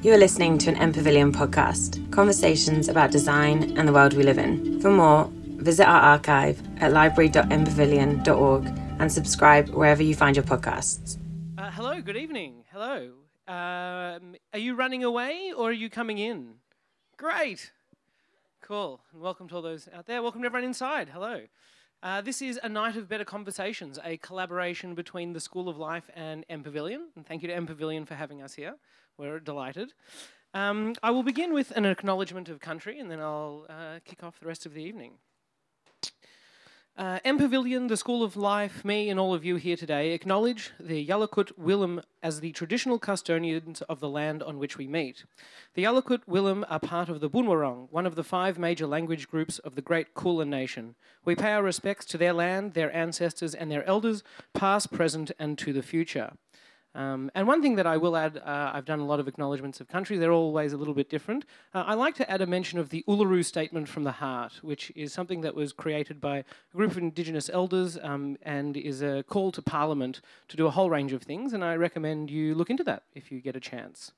You are listening to an M Pavilion podcast, conversations about design and the world we live in. For more, visit our archive at library.mpavilion.org and subscribe wherever you find your podcasts. Uh, hello, good evening. Hello. Um, are you running away or are you coming in? Great. Cool. And welcome to all those out there. Welcome to everyone inside. Hello. Uh, this is a night of better conversations, a collaboration between the School of Life and M Pavilion. And thank you to M Pavilion for having us here. We're delighted. Um, I will begin with an acknowledgement of country and then I'll uh, kick off the rest of the evening. Uh, M Pavilion, the School of Life, me and all of you here today acknowledge the Yalukit Willam as the traditional custodians of the land on which we meet. The Yalukit Willam are part of the Bunwurrung, one of the five major language groups of the Great Kulin Nation. We pay our respects to their land, their ancestors, and their elders, past, present, and to the future. Um, and one thing that I will add, uh, I've done a lot of acknowledgements of country, they're always a little bit different. Uh, I like to add a mention of the Uluru Statement from the Heart, which is something that was created by a group of Indigenous elders um, and is a call to Parliament to do a whole range of things, and I recommend you look into that if you get a chance.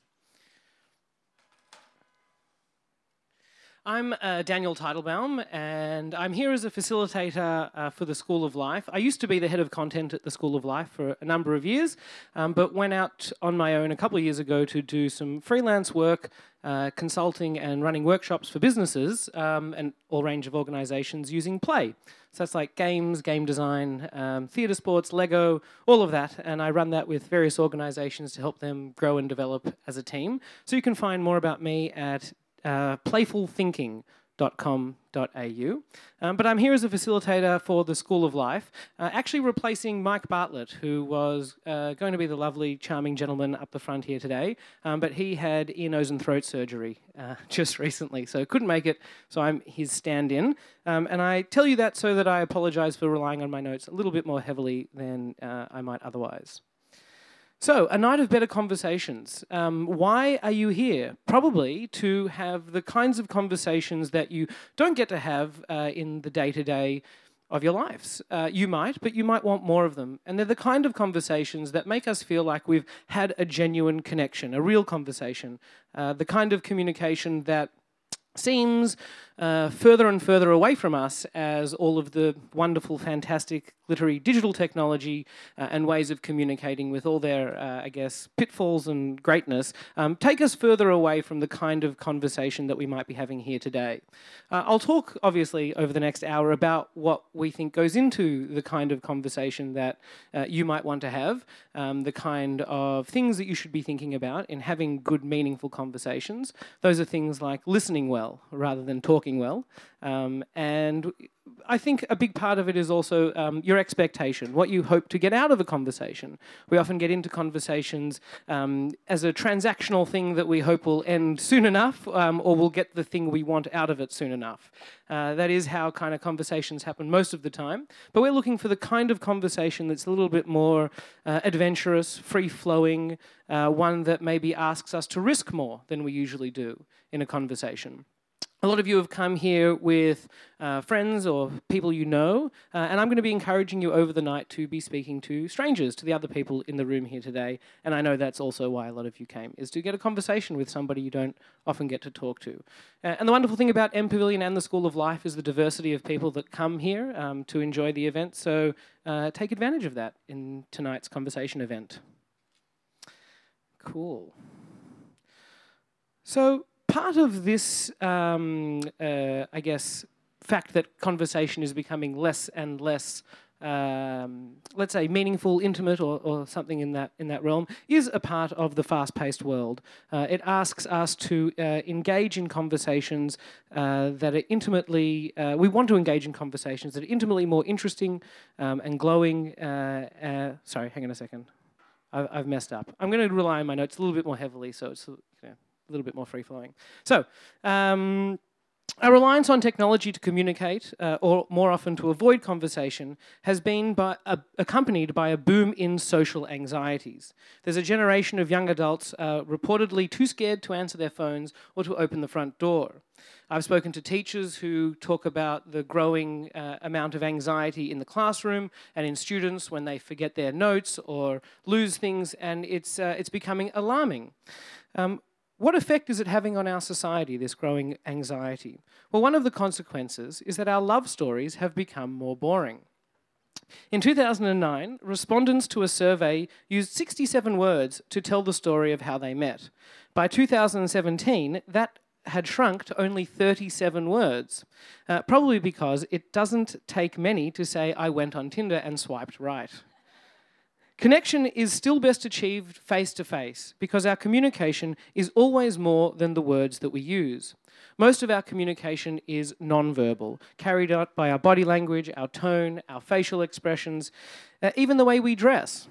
I'm uh, Daniel Teitelbaum, and I'm here as a facilitator uh, for the School of Life. I used to be the head of content at the School of Life for a number of years, um, but went out on my own a couple of years ago to do some freelance work, uh, consulting and running workshops for businesses um, and all range of organizations using play. So that's like games, game design, um, theatre sports, Lego, all of that. And I run that with various organizations to help them grow and develop as a team. So you can find more about me at uh, playfulthinking.com.au. Um, but I'm here as a facilitator for the School of Life, uh, actually replacing Mike Bartlett, who was uh, going to be the lovely, charming gentleman up the front here today. Um, but he had ear, nose, and throat surgery uh, just recently, so couldn't make it. So I'm his stand in. Um, and I tell you that so that I apologize for relying on my notes a little bit more heavily than uh, I might otherwise. So, a night of better conversations. Um, why are you here? Probably to have the kinds of conversations that you don't get to have uh, in the day to day of your lives. Uh, you might, but you might want more of them. And they're the kind of conversations that make us feel like we've had a genuine connection, a real conversation, uh, the kind of communication that seems uh, further and further away from us as all of the wonderful, fantastic, glittery digital technology uh, and ways of communicating with all their, uh, I guess, pitfalls and greatness um, take us further away from the kind of conversation that we might be having here today. Uh, I'll talk, obviously, over the next hour about what we think goes into the kind of conversation that uh, you might want to have, um, the kind of things that you should be thinking about in having good, meaningful conversations. Those are things like listening well rather than talking well. Um, and I think a big part of it is also um, your expectation, what you hope to get out of a conversation. We often get into conversations um, as a transactional thing that we hope will end soon enough, um, or we'll get the thing we want out of it soon enough. Uh, that is how kind of conversations happen most of the time. But we're looking for the kind of conversation that's a little bit more uh, adventurous, free flowing, uh, one that maybe asks us to risk more than we usually do in a conversation. A lot of you have come here with uh, friends or people you know, uh, and I'm going to be encouraging you over the night to be speaking to strangers, to the other people in the room here today. And I know that's also why a lot of you came, is to get a conversation with somebody you don't often get to talk to. Uh, and the wonderful thing about M Pavilion and the School of Life is the diversity of people that come here um, to enjoy the event. So uh, take advantage of that in tonight's conversation event. Cool. So, part of this, um, uh, I guess, fact that conversation is becoming less and less, um, let's say, meaningful, intimate, or, or, something in that in that realm, is a part of the fast-paced world. Uh, it asks us to uh, engage in conversations uh, that are intimately. Uh, we want to engage in conversations that are intimately more interesting um, and glowing. Uh, uh, sorry, hang on a second. I've, I've messed up. I'm going to rely on my notes a little bit more heavily, so it's. A little bit more free flowing. So, um, our reliance on technology to communicate, uh, or more often to avoid conversation, has been by, uh, accompanied by a boom in social anxieties. There's a generation of young adults uh, reportedly too scared to answer their phones or to open the front door. I've spoken to teachers who talk about the growing uh, amount of anxiety in the classroom and in students when they forget their notes or lose things, and it's, uh, it's becoming alarming. Um, what effect is it having on our society, this growing anxiety? Well, one of the consequences is that our love stories have become more boring. In 2009, respondents to a survey used 67 words to tell the story of how they met. By 2017, that had shrunk to only 37 words, uh, probably because it doesn't take many to say, I went on Tinder and swiped right. Connection is still best achieved face to face because our communication is always more than the words that we use. Most of our communication is non-verbal, carried out by our body language, our tone, our facial expressions, uh, even the way we dress.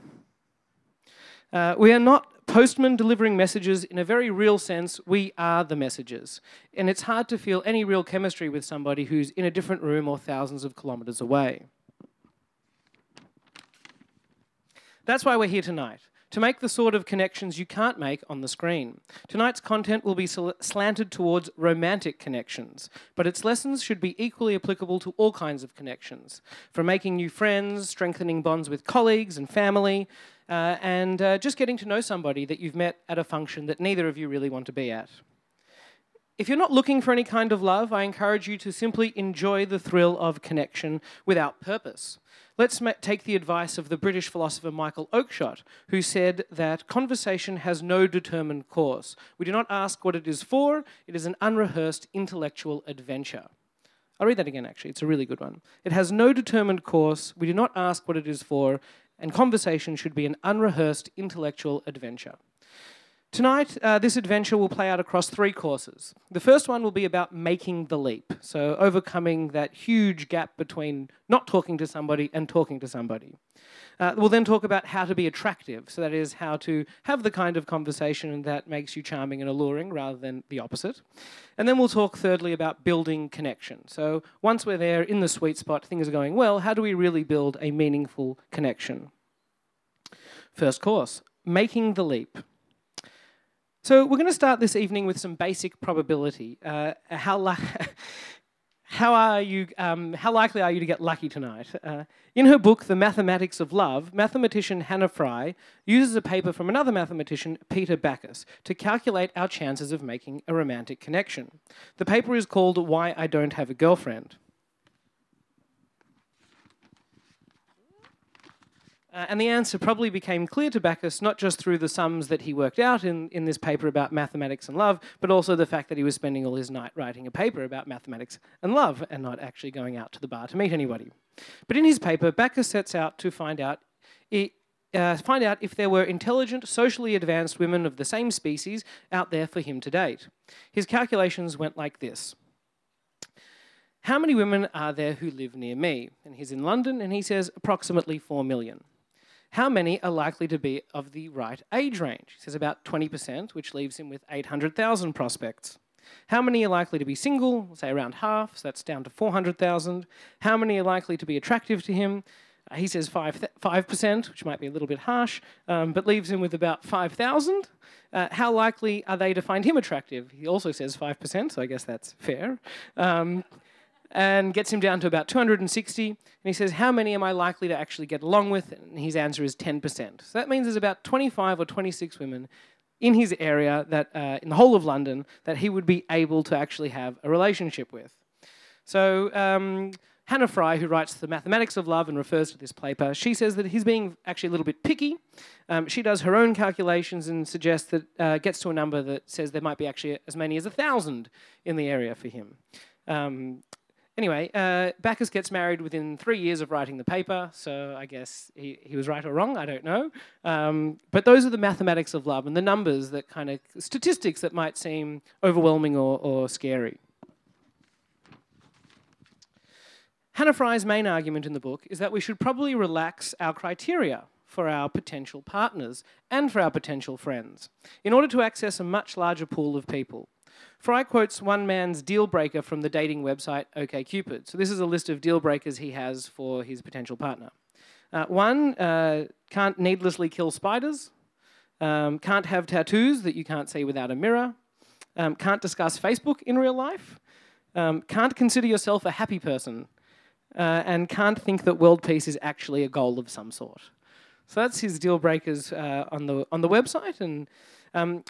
Uh, we are not postmen delivering messages in a very real sense. We are the messages. And it's hard to feel any real chemistry with somebody who's in a different room or thousands of kilometers away. That's why we're here tonight, to make the sort of connections you can't make on the screen. Tonight's content will be slanted towards romantic connections, but its lessons should be equally applicable to all kinds of connections, from making new friends, strengthening bonds with colleagues and family, uh, and uh, just getting to know somebody that you've met at a function that neither of you really want to be at. If you're not looking for any kind of love, I encourage you to simply enjoy the thrill of connection without purpose. Let's take the advice of the British philosopher Michael Oakeshott, who said that conversation has no determined course. We do not ask what it is for, it is an unrehearsed intellectual adventure. I'll read that again, actually. It's a really good one. It has no determined course. We do not ask what it is for, and conversation should be an unrehearsed intellectual adventure. Tonight, uh, this adventure will play out across three courses. The first one will be about making the leap, so overcoming that huge gap between not talking to somebody and talking to somebody. Uh, we'll then talk about how to be attractive, so that is how to have the kind of conversation that makes you charming and alluring rather than the opposite. And then we'll talk thirdly about building connection. So once we're there in the sweet spot, things are going well, how do we really build a meaningful connection? First course, making the leap. So we're going to start this evening with some basic probability. Uh, how, how, are you, um, how likely are you to get lucky tonight? Uh, in her book, The Mathematics of Love, mathematician Hannah Fry uses a paper from another mathematician, Peter Backus, to calculate our chances of making a romantic connection. The paper is called Why I Don't Have a Girlfriend. Uh, and the answer probably became clear to Backus not just through the sums that he worked out in, in this paper about mathematics and love, but also the fact that he was spending all his night writing a paper about mathematics and love and not actually going out to the bar to meet anybody. But in his paper, Backus sets out to find out, uh, find out if there were intelligent, socially advanced women of the same species out there for him to date. His calculations went like this. How many women are there who live near me? And he's in London, and he says approximately 4 million how many are likely to be of the right age range? He says about 20%, which leaves him with 800,000 prospects. How many are likely to be single? Say around half, so that's down to 400,000. How many are likely to be attractive to him? Uh, he says 5, 5%, which might be a little bit harsh, um, but leaves him with about 5,000. Uh, how likely are they to find him attractive? He also says 5%, so I guess that's fair. Um, and gets him down to about 260. And he says, How many am I likely to actually get along with? And his answer is 10%. So that means there's about 25 or 26 women in his area, that uh, in the whole of London, that he would be able to actually have a relationship with. So um, Hannah Fry, who writes The Mathematics of Love and refers to this paper, she says that he's being actually a little bit picky. Um, she does her own calculations and suggests that uh, gets to a number that says there might be actually as many as a thousand in the area for him. Um, Anyway, uh, Backus gets married within three years of writing the paper, so I guess he, he was right or wrong, I don't know. Um, but those are the mathematics of love and the numbers that kind of statistics that might seem overwhelming or, or scary. Hannah Fry's main argument in the book is that we should probably relax our criteria for our potential partners and for our potential friends in order to access a much larger pool of people. Fry quotes one man's deal breaker from the dating website OkCupid. So this is a list of deal breakers he has for his potential partner. Uh, one, uh, can't needlessly kill spiders, um, can't have tattoos that you can't see without a mirror, um, can't discuss Facebook in real life, um, can't consider yourself a happy person, uh, and can't think that world peace is actually a goal of some sort. So that's his deal breakers uh, on the on the website, and um,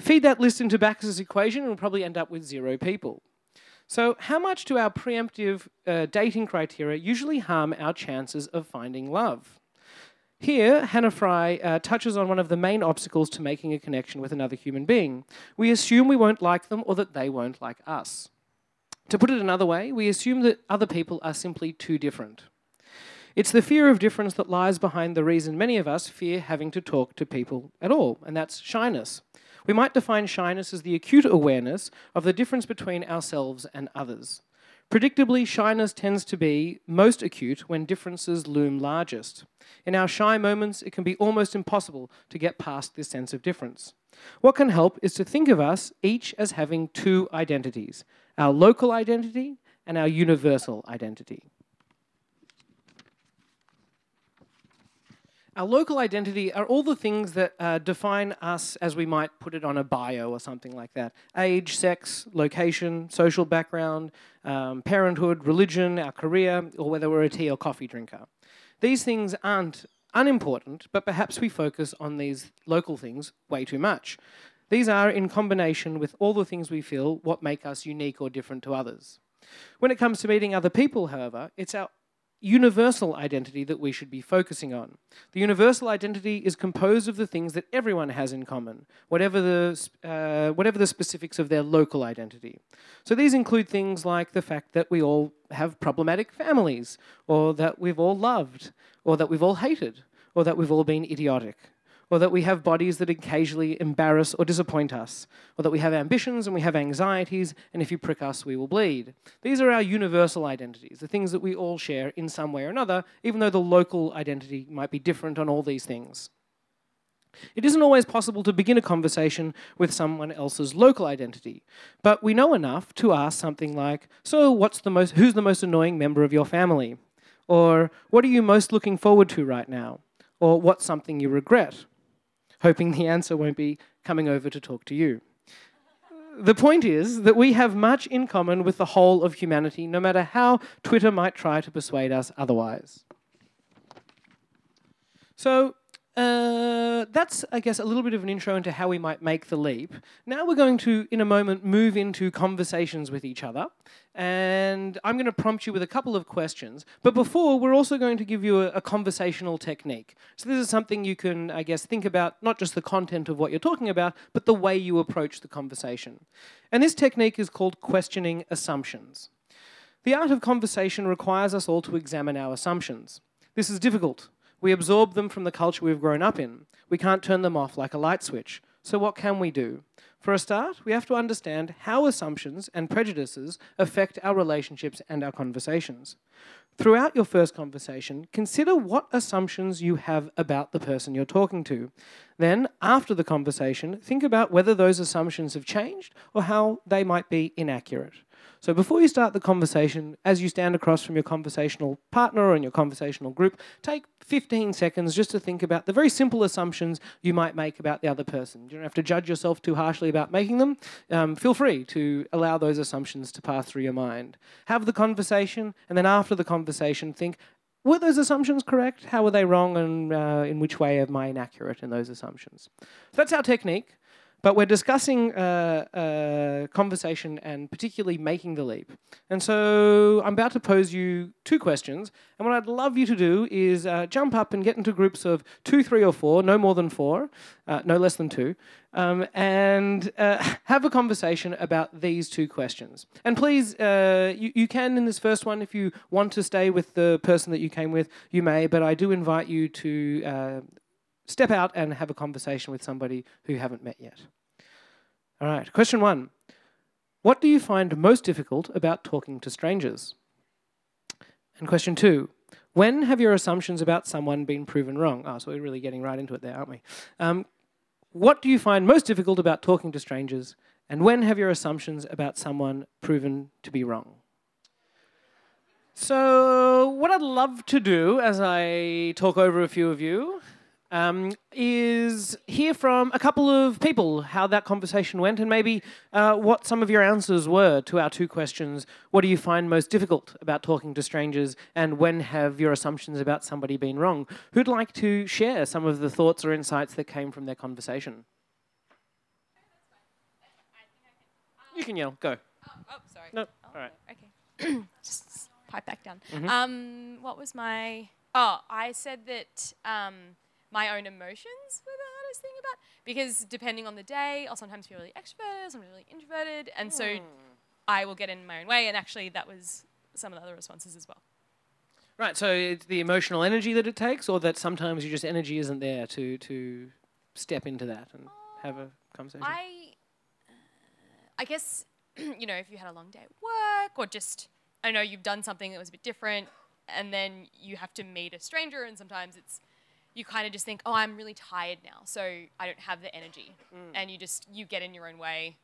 feed that list into Backus's equation, and we'll probably end up with zero people. So, how much do our preemptive uh, dating criteria usually harm our chances of finding love? Here, Hannah Fry uh, touches on one of the main obstacles to making a connection with another human being. We assume we won't like them or that they won't like us. To put it another way, we assume that other people are simply too different. It's the fear of difference that lies behind the reason many of us fear having to talk to people at all, and that's shyness. We might define shyness as the acute awareness of the difference between ourselves and others. Predictably, shyness tends to be most acute when differences loom largest. In our shy moments, it can be almost impossible to get past this sense of difference. What can help is to think of us each as having two identities our local identity and our universal identity. Our local identity are all the things that uh, define us as we might put it on a bio or something like that age, sex, location, social background, um, parenthood, religion, our career, or whether we're a tea or coffee drinker. These things aren't unimportant, but perhaps we focus on these local things way too much. These are, in combination with all the things we feel, what make us unique or different to others. When it comes to meeting other people, however, it's our universal identity that we should be focusing on. The universal identity is composed of the things that everyone has in common, whatever the, uh, whatever the specifics of their local identity. So these include things like the fact that we all have problematic families, or that we've all loved, or that we've all hated, or that we've all been idiotic or that we have bodies that occasionally embarrass or disappoint us, or that we have ambitions and we have anxieties, and if you prick us, we will bleed. These are our universal identities, the things that we all share in some way or another, even though the local identity might be different on all these things. It isn't always possible to begin a conversation with someone else's local identity, but we know enough to ask something like, "So, what's the most who's the most annoying member of your family?" Or, "What are you most looking forward to right now?" Or, "What's something you regret?" Hoping the answer won't be coming over to talk to you. The point is that we have much in common with the whole of humanity, no matter how Twitter might try to persuade us otherwise. So, uh, that's, I guess, a little bit of an intro into how we might make the leap. Now we're going to, in a moment, move into conversations with each other. And I'm going to prompt you with a couple of questions. But before, we're also going to give you a, a conversational technique. So this is something you can, I guess, think about not just the content of what you're talking about, but the way you approach the conversation. And this technique is called questioning assumptions. The art of conversation requires us all to examine our assumptions. This is difficult we absorb them from the culture we've grown up in. We can't turn them off like a light switch. So, what can we do? For a start, we have to understand how assumptions and prejudices affect our relationships and our conversations. Throughout your first conversation, consider what assumptions you have about the person you're talking to. Then, after the conversation, think about whether those assumptions have changed or how they might be inaccurate. So before you start the conversation, as you stand across from your conversational partner or in your conversational group, take 15 seconds just to think about the very simple assumptions you might make about the other person. You don't have to judge yourself too harshly about making them. Um, feel free to allow those assumptions to pass through your mind. Have the conversation, and then after the conversation, think, were those assumptions correct? How were they wrong? And uh, in which way am I inaccurate in those assumptions? So that's our technique. But we're discussing uh, uh, conversation and particularly making the leap. And so I'm about to pose you two questions. And what I'd love you to do is uh, jump up and get into groups of two, three, or four, no more than four, uh, no less than two, um, and uh, have a conversation about these two questions. And please, uh, you, you can in this first one, if you want to stay with the person that you came with, you may, but I do invite you to step out and have a conversation with somebody who you haven't met yet. All right, question one What do you find most difficult about talking to strangers? And question two When have your assumptions about someone been proven wrong? Oh, so we're really getting right into it there, aren't we? Um, what do you find most difficult about talking to strangers? And when have your assumptions about someone proven to be wrong? So, what I'd love to do as I talk over a few of you um, is hear from a couple of people how that conversation went and maybe uh, what some of your answers were to our two questions. What do you find most difficult about talking to strangers, and when have your assumptions about somebody been wrong? Who'd like to share some of the thoughts or insights that came from their conversation? You can yell. Go. Oh, sorry. No, Oh, all right. Okay. Just pipe back down. Mhm. Um, what was my? Oh, I said that um, my own emotions were the hardest thing about because depending on the day, I'll sometimes feel really extroverted, sometimes really introverted, and so hmm. I will get in my own way. And actually, that was some of the other responses as well. Right. So it's the emotional energy that it takes, or that sometimes you just energy isn't there to to step into that and have a um, conversation. I, uh, I guess, you know, if you had a long day at work or just, I know you've done something that was a bit different and then you have to meet a stranger and sometimes it's, you kind of just think, oh, I'm really tired now, so I don't have the energy. And you just, you get in your own way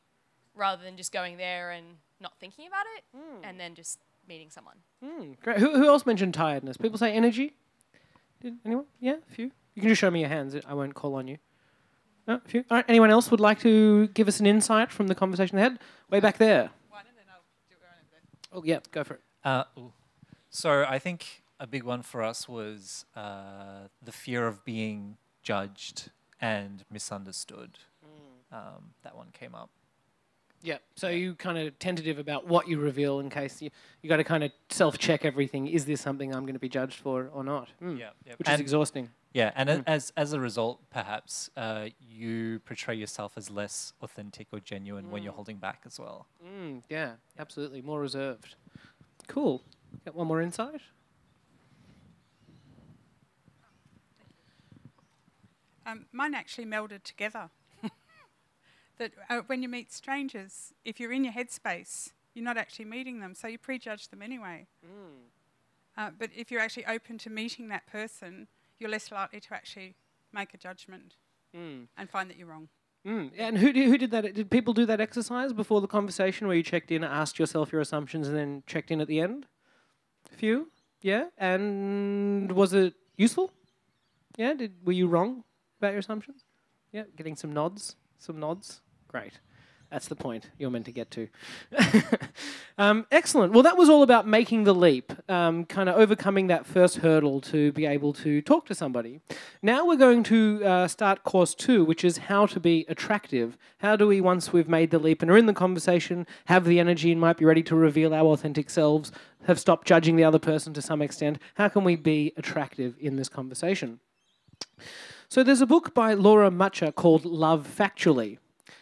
rather than just going there and not thinking about it and then just meeting someone. Hmm, great. Who, who else mentioned tiredness? People say energy. Did anyone? Yeah, a few. You can just show me your hands. I won't call on you. No, a few. All right. Anyone else would like to give us an insight from the conversation they had? Way back there. Oh, yeah. Go for it. Uh, so I think a big one for us was uh, the fear of being judged and misunderstood. Um, that one came up. Yeah. So you kind of tentative about what you reveal in case you you got to kind of self check everything. Is this something I'm going to be judged for or not? Hmm. Yeah, yeah. Which is And- exhausting. Yeah, and a- as as a result, perhaps uh, you portray yourself as less authentic or genuine when you're holding back as well. Mm, yeah, absolutely. More reserved. Cool. Got one more insight? Um, mine actually melded together. that uh, when you meet strangers, if you're in your headspace, you're not actually meeting them, so you prejudge them anyway. Uh, but if you're actually open to meeting that person, you're less likely to actually make a judgment Mm. and find that you're wrong. Mm. And who, did- who did that? Did people do that exercise before the conversation where you checked in, asked yourself your assumptions, and then checked in at the end? A few? Yeah? And was it useful? Yeah? Did, were you wrong about your assumptions? Yeah? Getting some nods? Some nods? Great. That's the point you're meant to get to. um, excellent. Well, that was all about making the leap, um, kind of overcoming that first hurdle to be able to talk to somebody. Now we're going to uh, start course two, which is how to be attractive. How do we, once we've made the leap and are in the conversation, have the energy and might be ready to reveal our authentic selves, have stopped judging the other person to some extent? How can we be attractive in this conversation? So there's a book by Laura Mucha called Love Factually.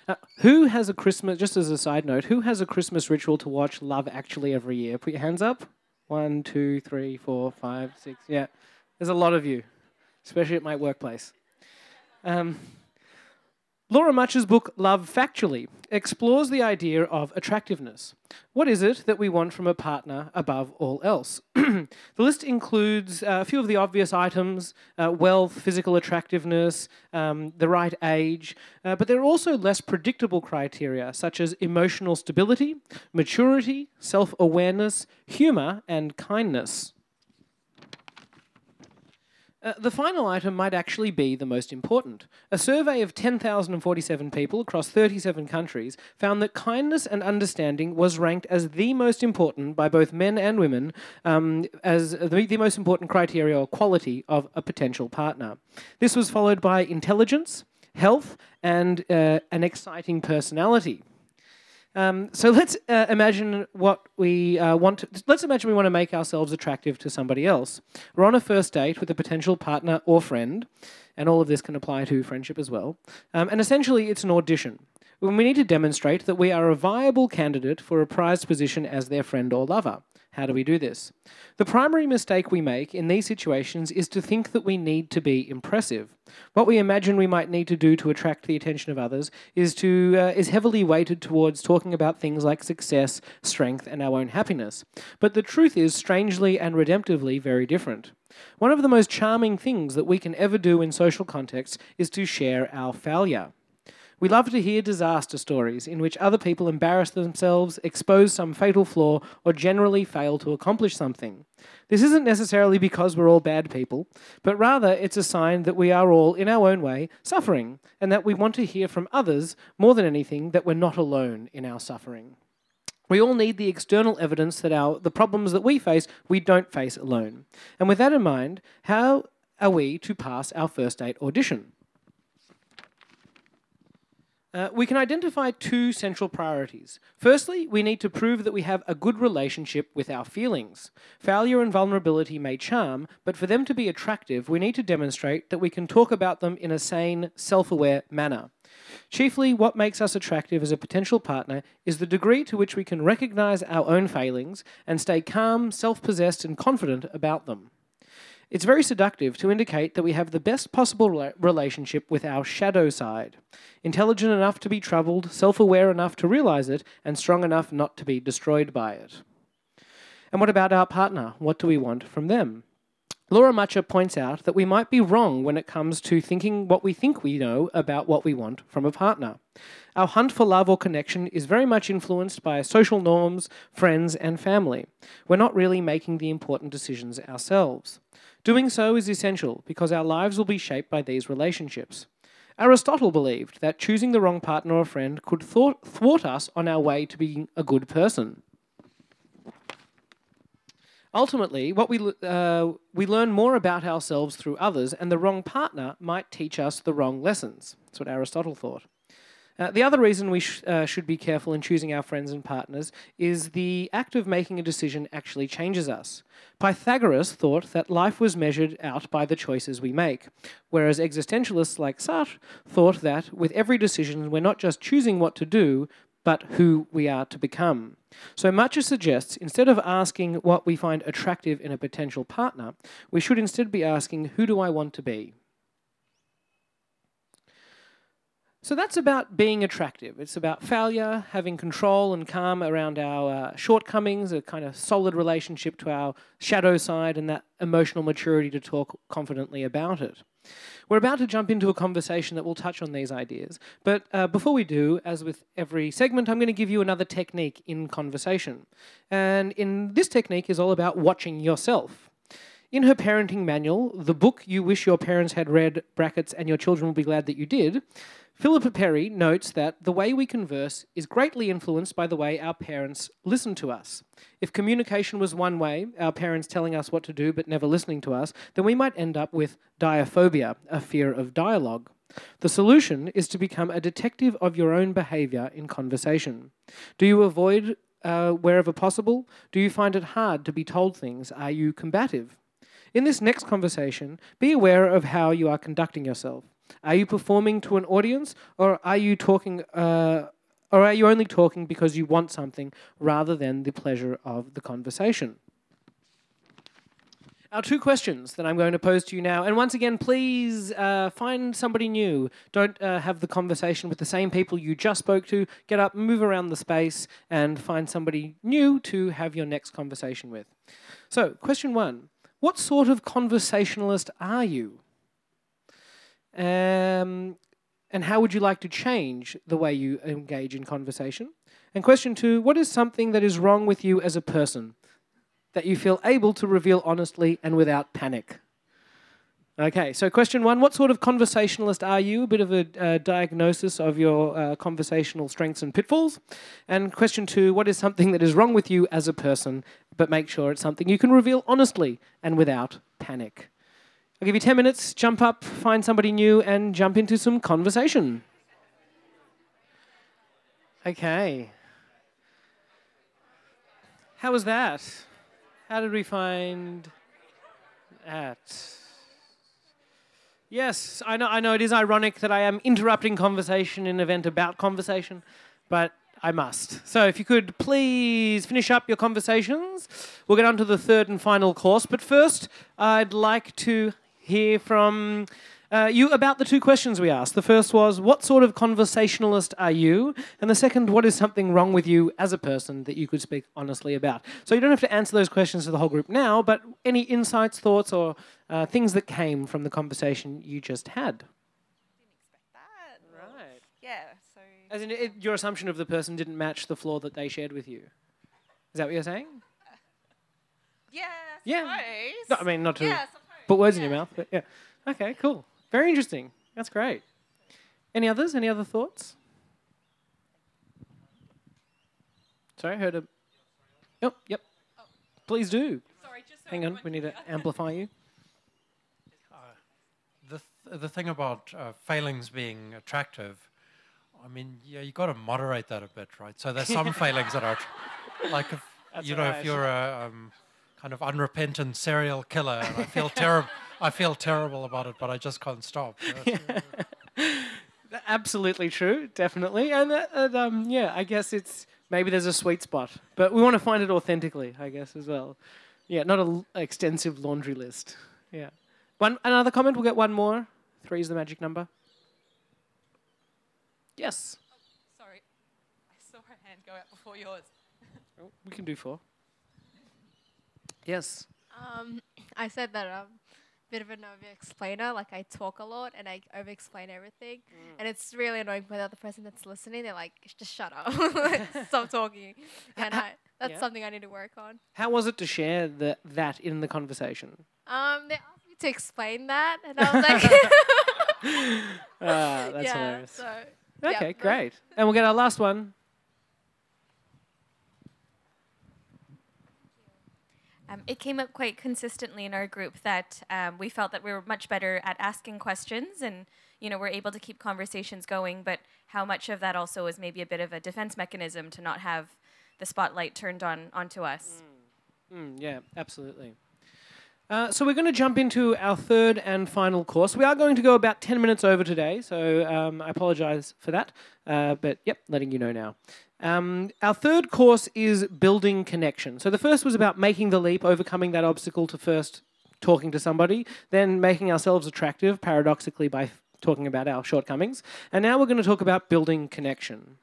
Uh, who has a Christmas, just as a side note, who has a Christmas ritual to watch Love Actually every year? Put your hands up. One, two, three, four, five, six. Yeah. There's a lot of you, especially at my workplace. Um, Laura Mucha's book, Love Factually, explores the idea of attractiveness. What is it that we want from a partner above all else? the list includes uh, a few of the obvious items uh, wealth, physical attractiveness, um, the right age, uh, but there are also less predictable criteria such as emotional stability, maturity, self awareness, humour, and kindness. Uh, the final item might actually be the most important. A survey of 10,047 people across 37 countries found that kindness and understanding was ranked as the most important by both men and women um, as the, the most important criteria or quality of a potential partner. This was followed by intelligence, health, and uh, an exciting personality. Um, so let's uh, imagine what we uh, want. To, let's imagine we want to make ourselves attractive to somebody else. We're on a first date with a potential partner or friend, and all of this can apply to friendship as well. Um, and essentially, it's an audition. We need to demonstrate that we are a viable candidate for a prized position as their friend or lover. How do we do this? The primary mistake we make in these situations is to think that we need to be impressive. What we imagine we might need to do to attract the attention of others is to uh, is heavily weighted towards talking about things like success, strength, and our own happiness. But the truth is strangely and redemptively very different. One of the most charming things that we can ever do in social contexts is to share our failure. We love to hear disaster stories in which other people embarrass themselves, expose some fatal flaw, or generally fail to accomplish something. This isn't necessarily because we're all bad people, but rather it's a sign that we are all, in our own way, suffering, and that we want to hear from others more than anything that we're not alone in our suffering. We all need the external evidence that our the problems that we face, we don't face alone. And with that in mind, how are we to pass our first date audition? Uh, we can identify two central priorities. Firstly, we need to prove that we have a good relationship with our feelings. Failure and vulnerability may charm, but for them to be attractive, we need to demonstrate that we can talk about them in a sane, self aware manner. Chiefly, what makes us attractive as a potential partner is the degree to which we can recognize our own failings and stay calm, self possessed, and confident about them. It's very seductive to indicate that we have the best possible rela- relationship with our shadow side. Intelligent enough to be troubled, self aware enough to realize it, and strong enough not to be destroyed by it. And what about our partner? What do we want from them? Laura Mucha points out that we might be wrong when it comes to thinking what we think we know about what we want from a partner. Our hunt for love or connection is very much influenced by social norms, friends, and family. We're not really making the important decisions ourselves. Doing so is essential because our lives will be shaped by these relationships. Aristotle believed that choosing the wrong partner or friend could thwart, us on our way to being a good person. Ultimately, what we, uh, we learn more about ourselves through others, and the wrong partner might teach us the wrong lessons. That's what Aristotle thought. Uh, the other reason we sh- uh, should be careful in choosing our friends and partners is the act of making a decision actually changes us. Pythagoras thought that life was measured out by the choices we make, whereas existentialists like Sartre thought that with every decision we're not just choosing what to do, but who we are to become. So Mucha suggests instead of asking what we find attractive in a potential partner, we should instead be asking, who do I want to be? So that's about being attractive. It's about failure, having control and calm around our uh, shortcomings, a kind of solid relationship to our shadow side, and that emotional maturity to talk confidently about it. We're about to jump into a conversation that will touch on these ideas. But uh, before we do, as with every segment, I'm going to give you another technique in conversation. And in this technique is all about watching yourself. In her parenting manual, the book you wish your parents had read, brackets, and your children will be glad that you did, Philippa Perry notes that the way we converse is greatly influenced by the way our parents listen to us. If communication was one way, our parents telling us what to do but never listening to us, then we might end up with diaphobia, a fear of dialogue. The solution is to become a detective of your own behavior in conversation. Do you avoid uh, wherever possible? Do you find it hard to be told things? Are you combative? In this next conversation, be aware of how you are conducting yourself. Are you performing to an audience, or are you talking, uh, or are you only talking because you want something rather than the pleasure of the conversation? Our two questions that I'm going to pose to you now, and once again, please uh, find somebody new. Don't uh, have the conversation with the same people you just spoke to. Get up, move around the space, and find somebody new to have your next conversation with. So, question one What sort of conversationalist are you? Um, and how would you like to change the way you engage in conversation? And question two What is something that is wrong with you as a person that you feel able to reveal honestly and without panic? Okay, so question one What sort of conversationalist are you? A bit of a uh, diagnosis of your uh, conversational strengths and pitfalls. And question two What is something that is wrong with you as a person, but make sure it's something you can reveal honestly and without panic? I'll give you 10 minutes, jump up, find somebody new, and jump into some conversation. Okay. How was that? How did we find that? Yes, I know, I know it is ironic that I am interrupting conversation in an event about conversation, but I must. So if you could please finish up your conversations, we'll get on to the third and final course. But first, I'd like to hear from uh, you about the two questions we asked. The first was, What sort of conversationalist are you? And the second, What is something wrong with you as a person that you could speak honestly about? So you don't have to answer those questions to the whole group now, but any insights, thoughts, or uh, things that came from the conversation you just had? that. Right. Yeah, so As in, it, your assumption of the person didn't match the flaw that they shared with you. Is that what you're saying? yeah, Yeah. suppose. No, I mean, not to yeah, suppose. put words in your mouth, but yeah. Okay, cool. Very interesting. That's great. Any others? Any other thoughts? Sorry, I heard a. Yep, yep. Please do. Sorry, just so Hang on, we need to amplify you. the th- the thing about uh, failings being attractive, I mean, yeah, you got to moderate that a bit, right? So there's some failings that are tr- like if you know alright. if you're a um, kind of unrepentant serial killer, and I feel terrible. I feel terrible about it, but I just can't stop. That's- Absolutely true, definitely. And, uh, and um, yeah, I guess it's maybe there's a sweet spot, but we want to find it authentically, I guess, as well. Yeah, not an extensive laundry list. Yeah. One another comment. We'll get one more. Three is the magic number. Yes. Sorry, I saw her hand go out before yours. Oh, we can do four. Yes. Um, I said that I'm a bit of an over-explainer. Like I talk a lot and I over-explain everything, and it's really annoying for the other person that's listening. They're like, "Just shut up, stop talking." And I, that's Yeah. something I need to work on. How was it to share the, that in the conversation? Um, they asked me to explain that, and I was like, Ah, that's "Yeah." hilarious. So Okay, but- great. And we'll get our last one. Um, it came up quite consistently in our group that um, we felt that we were much better at asking questions and you know we're able to keep conversations going but how much of that also is maybe a bit of a defense mechanism to not have the spotlight turned on onto us Mm, yeah, absolutely. Uh, so we're going to jump into our third and final course. We are going to go about 10 minutes over today, so um, I apologize for that. Uh, but yep, letting you know now. Um, our third course is building connection. So the first was about making the leap, overcoming that obstacle to first talking to somebody, then making ourselves attractive, paradoxically, by f- talking about our shortcomings. And now we're going to talk about building connection.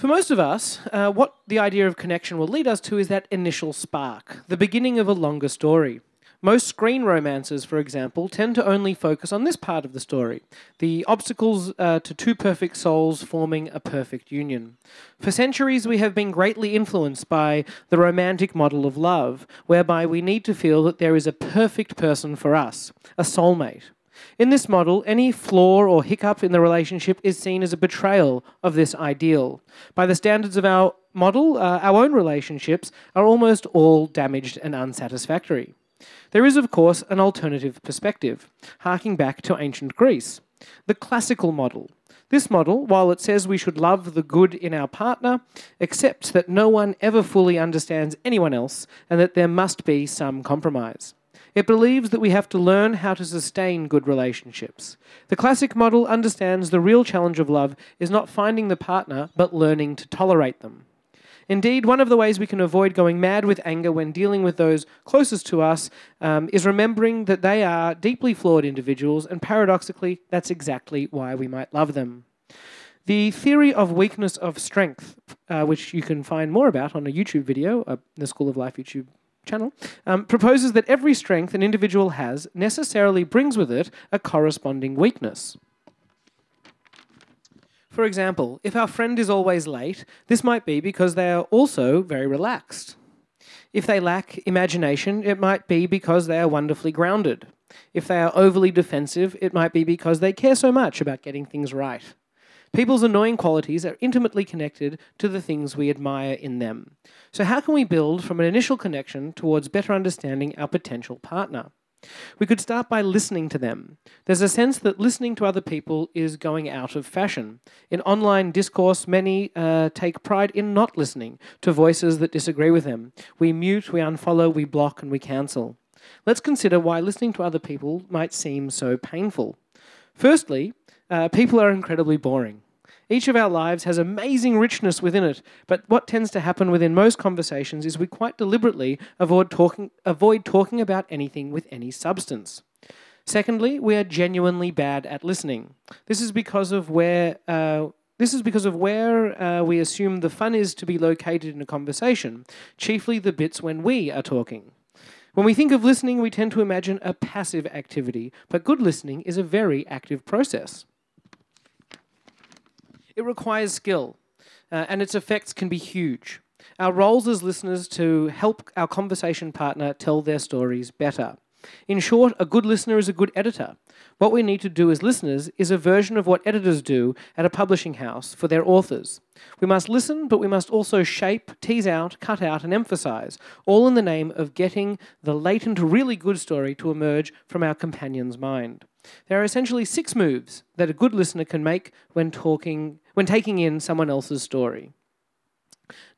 For most of us, uh, what the idea of connection will lead us to is that initial spark, the beginning of a longer story. Most screen romances, for example, tend to only focus on this part of the story the obstacles uh, to two perfect souls forming a perfect union. For centuries, we have been greatly influenced by the romantic model of love, whereby we need to feel that there is a perfect person for us, a soulmate. In this model, any flaw or hiccup in the relationship is seen as a betrayal of this ideal. By the standards of our model, uh, our own relationships are almost all damaged and unsatisfactory. There is, of course, an alternative perspective, harking back to ancient Greece. The classical model. This model, while it says we should love the good in our partner, accepts that no one ever fully understands anyone else and that there must be some compromise. It believes that we have to learn how to sustain good relationships. The classic model understands the real challenge of love is not finding the partner, but learning to tolerate them. Indeed, one of the ways we can avoid going mad with anger when dealing with those closest to us um, is remembering that they are deeply flawed individuals, and paradoxically, that's exactly why we might love them. The theory of weakness of strength, uh, which you can find more about on a YouTube video, uh, the School of Life YouTube channel, um, proposes that every strength an individual has necessarily brings with it a corresponding weakness. For example, if our friend is always late, this might be because they are also very relaxed. If they lack imagination, it might be because they are wonderfully grounded. If they are overly defensive, it might be because they care so much about getting things right. People's annoying qualities are intimately connected to the things we admire in them. So, how can we build from an initial connection towards better understanding our potential partner? We could start by listening to them. There's a sense that listening to other people is going out of fashion. In online discourse, many uh, take pride in not listening to voices that disagree with them. We mute, we unfollow, we block, and we cancel. Let's consider why listening to other people might seem so painful. Firstly, uh, people are incredibly boring. Each of our lives has amazing richness within it, but what tends to happen within most conversations is we quite deliberately avoid talking, avoid talking about anything with any substance. Secondly, we are genuinely bad at listening. This is because of where uh, this is because of where uh, we assume the fun is to be located in a conversation, chiefly the bits when we are talking. When we think of listening, we tend to imagine a passive activity, but good listening is a very active process. It requires skill, uh, and its effects can be huge. Our roles as listeners to help our conversation partner tell their stories better. In short, a good listener is a good editor. What we need to do as listeners is a version of what editors do at a publishing house for their authors. We must listen, but we must also shape, tease out, cut out, and emphasize, all in the name of getting the latent, really good story to emerge from our companion's mind. There are essentially six moves that a good listener can make when talking when taking in someone else's story.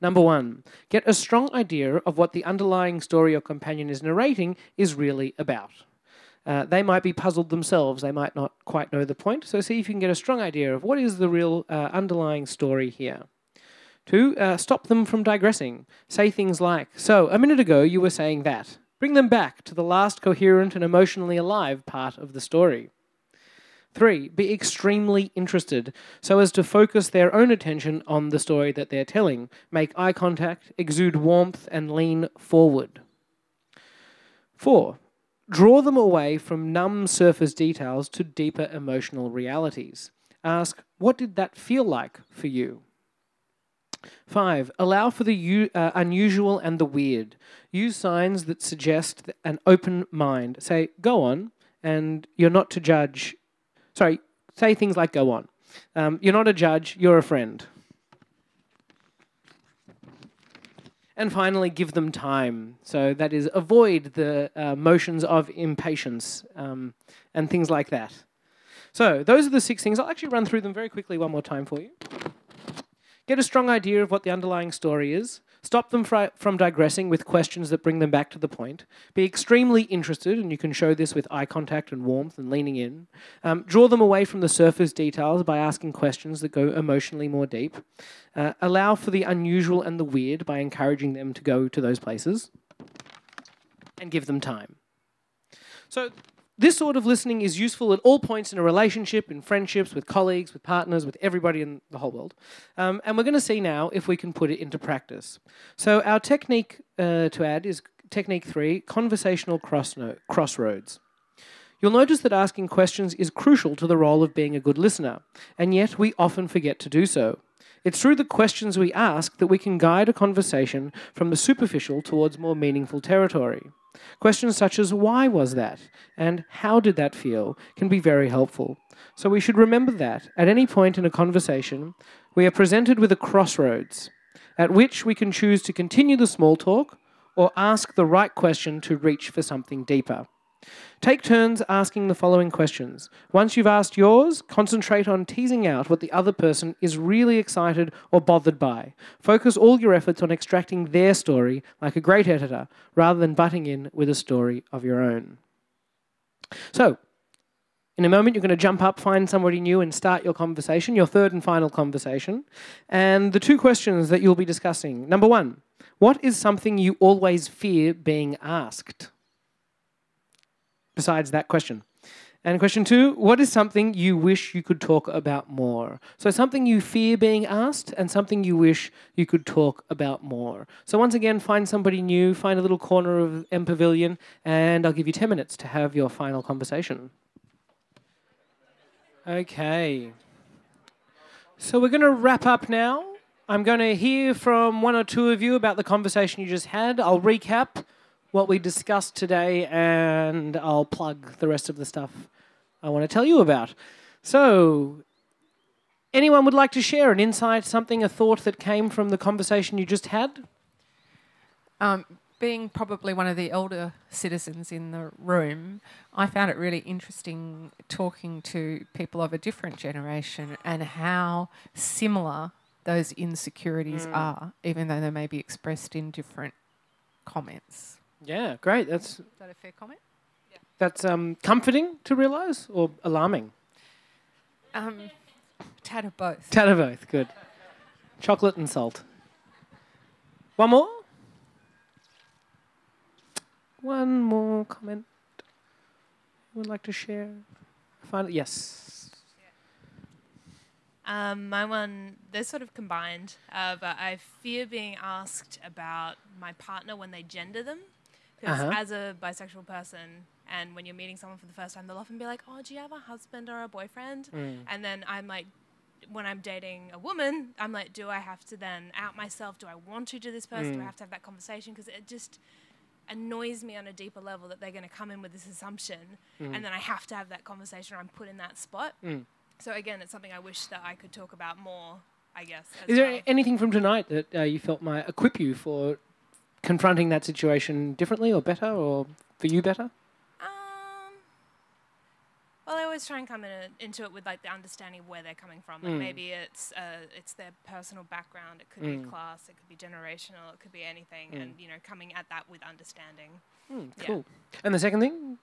Number one, get a strong idea of what the underlying story your companion is narrating is really about. Uh, they might be puzzled themselves, they might not quite know the point, so see if you can get a strong idea of what is the real uh, underlying story here. Two, uh, stop them from digressing. Say things like, So, a minute ago you were saying that. Bring them back to the last coherent and emotionally alive part of the story. Three, be extremely interested so as to focus their own attention on the story that they're telling. Make eye contact, exude warmth, and lean forward. Four, draw them away from numb surface details to deeper emotional realities. Ask, what did that feel like for you? Five, allow for the u- uh, unusual and the weird. Use signs that suggest an open mind. Say, go on, and you're not to judge sorry, say things like go on. Um, you're not a judge, you're a friend. And finally, give them time. So that is, avoid the uh, motions of impatience um, and things like that. So those are the six things. I'll actually run through them very quickly one more time for you. Get a strong idea of what the underlying story is. Stop them fri- from digressing with questions that bring them back to the point. Be extremely interested, and you can show this with eye contact and warmth and leaning in. Um, draw them away from the surface details by asking questions that go emotionally more deep. Uh, allow for the unusual and the weird by encouraging them to go to those places. And give them time. So, this sort of listening is useful at all points in a relationship, in friendships, with colleagues, with partners, with everybody in the whole world. Um, and we're going to see now if we can put it into practice. So, our technique uh, to add is technique three conversational crossroads. You'll notice that asking questions is crucial to the role of being a good listener, and yet we often forget to do so. It's through the questions we ask that we can guide a conversation from the superficial towards more meaningful territory. Questions such as why was that and how did that feel can be very helpful. So we should remember that at any point in a conversation, we are presented with a crossroads at which we can choose to continue the small talk or ask the right question to reach for something deeper. Take turns asking the following questions. Once you've asked yours, concentrate on teasing out what the other person is really excited or bothered by. Focus all your efforts on extracting their story like a great editor, rather than butting in with a story of your own. So, in a moment, you're going to jump up, find somebody new, and start your conversation, your third and final conversation. And the two questions that you'll be discussing number one, what is something you always fear being asked? Besides that question. And question two, what is something you wish you could talk about more? So, something you fear being asked and something you wish you could talk about more. So, once again, find somebody new, find a little corner of M Pavilion, and I'll give you 10 minutes to have your final conversation. Okay. So, we're going to wrap up now. I'm going to hear from one or two of you about the conversation you just had. I'll recap what we discussed today, and I'll plug the rest of the stuff I want to tell you about. So, anyone would like to share an insight, something, a thought that came from the conversation you just had? Um, being probably one of the elder citizens in the room, I found it really interesting talking to people of a different generation and how similar those insecurities Mm. are, even though they may be expressed in different comments. Yeah, great. That's Is that a fair comment? that's um, comforting to realise or alarming. Um, tad of both. Tad of both. Good. Chocolate and salt. One more. One more comment. Would like to share? Find yes. Um, my one, they're sort of combined, uh, but I fear being asked about my partner when they gender them. Because Uh-huh. as a bisexual person, and when you're meeting someone for the first time, they'll often be like, "Oh, do you have a husband or a boyfriend?" Mm. And then I'm like, when I'm dating a woman, I'm like, do I have to then out myself? Do I want to do this person? Do I Mm. have to have that conversation? Because it just, annoys me on a deeper level that they're going to come in with this assumption Mm. and then I have to have that conversation or I'm put in that spot. Mm. So again, it's something I wish that I could talk about more, I guess. Is there well. anything from tonight that uh, you felt might equip you for confronting that situation differently or better, or for you better? Um, well, I always try and come in a, into it with like the understanding of where they're coming from. Like Mm. maybe it's uh, it's their personal background. It could Mm. be class. It could be generational. It could be anything. Mm. And you know, coming at that with understanding. Hmm, Yeah. cool. And the second thing,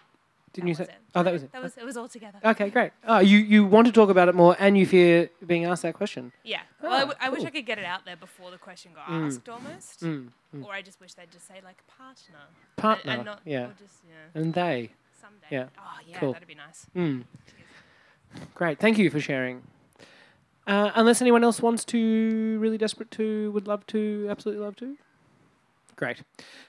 didn't you say? Oh, that was it. That was it. Was all together. Okay, great. Oh, you you want to talk about it more, and you fear being asked that question. Yeah. Well, I, Ah, w- I wish I could get it out there before the question got Mm. asked, almost. Mm, mm. Or I just wish they'd just say like partner. And- Partner, And, not, yeah. Or just, yeah. And they. Someday. Yeah. Oh yeah, cool. that'd be nice. Mm. Great. Thank you for sharing. Uh, unless anyone else wants to, really desperate to, would love to, absolutely love to. Great.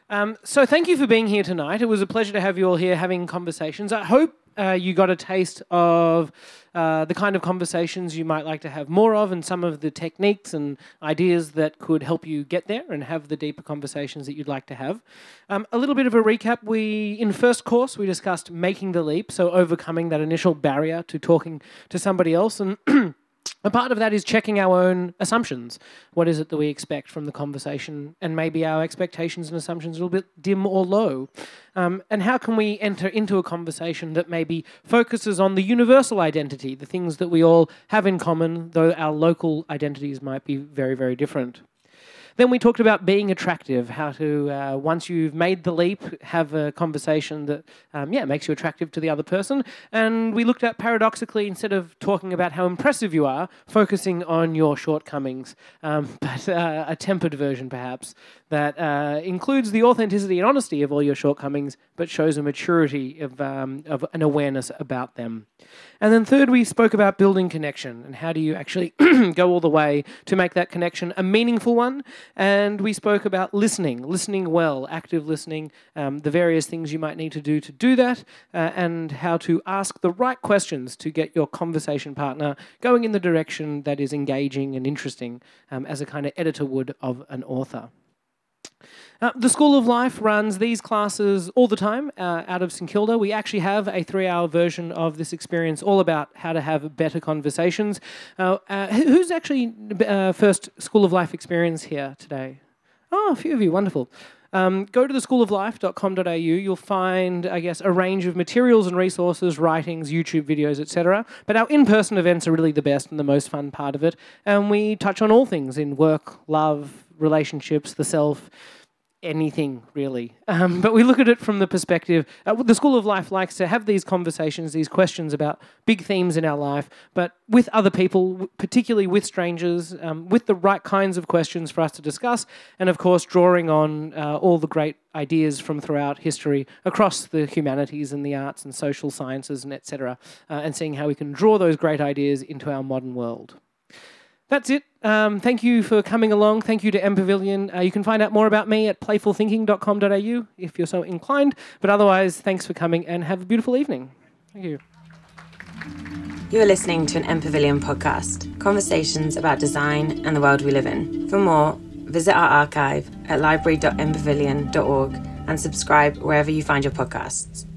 Um, so thank you for being here tonight. It was a pleasure to have you all here having conversations. I hope uh, you got a taste of uh, the kind of conversations you might like to have more of and some of the techniques and ideas that could help you get there and have the deeper conversations that you'd like to have. Um, a little bit of a recap. We, in first course, we discussed making the leap, so overcoming that initial barrier to talking to somebody else. And A part of that is checking our own assumptions. What is it that we expect from the conversation? And maybe our expectations and assumptions are a little bit dim or low. Um, and how can we enter into a conversation that maybe focuses on the universal identity, the things that we all have in common, though our local identities might be very, very different? Then we talked about being attractive, how to, uh, once you've made the leap, have a conversation that, um, yeah, makes you attractive to the other person. And we looked at paradoxically, instead of talking about how impressive you are, focusing on your shortcomings, um, but uh, a tempered version perhaps, that uh, includes the authenticity and honesty of all your shortcomings, but shows a maturity of, um, of an awareness about them. And then third, we spoke about building connection and how do you actually go all the way to make that connection a meaningful one. And we spoke about listening, listening well, active listening, um, the various things you might need to do to do that, uh, and how to ask the right questions to get your conversation partner going in the direction that is engaging and interesting, um, as a kind of editor would of an author. Uh, the School of Life runs these classes all the time uh, out of St Kilda. We actually have a three hour version of this experience all about how to have better conversations. Uh, uh, who's actually uh, first School of Life experience here today? Oh, a few of you, wonderful. Um, go to theschooloflife.com.au. You'll find, I guess, a range of materials and resources, writings, YouTube videos, etc. But our in-person events are really the best and the most fun part of it. And we touch on all things in work, love, relationships, the self, anything really. Um, but we look at it from the perspective. Uh, the School of Life likes to have these conversations, these questions about big themes in our life, but with other people, particularly with strangers, um, with the right kinds of questions for us to discuss, and of course, drawing on uh, all the great ideas from throughout history across the humanities and the arts and social sciences and etc., uh, and seeing how we can draw those great ideas into our modern world. That's it. Um, thank you for coming along. Thank you to M Pavilion. Uh, you can find out more about me at playfulthinking.com.au if you're so inclined. But otherwise, thanks for coming and have a beautiful evening. Thank you. You are listening to an M Pavilion podcast, conversations about design and the world we live in. For more, visit our archive at library.mpavilion.org and subscribe wherever you find your podcasts.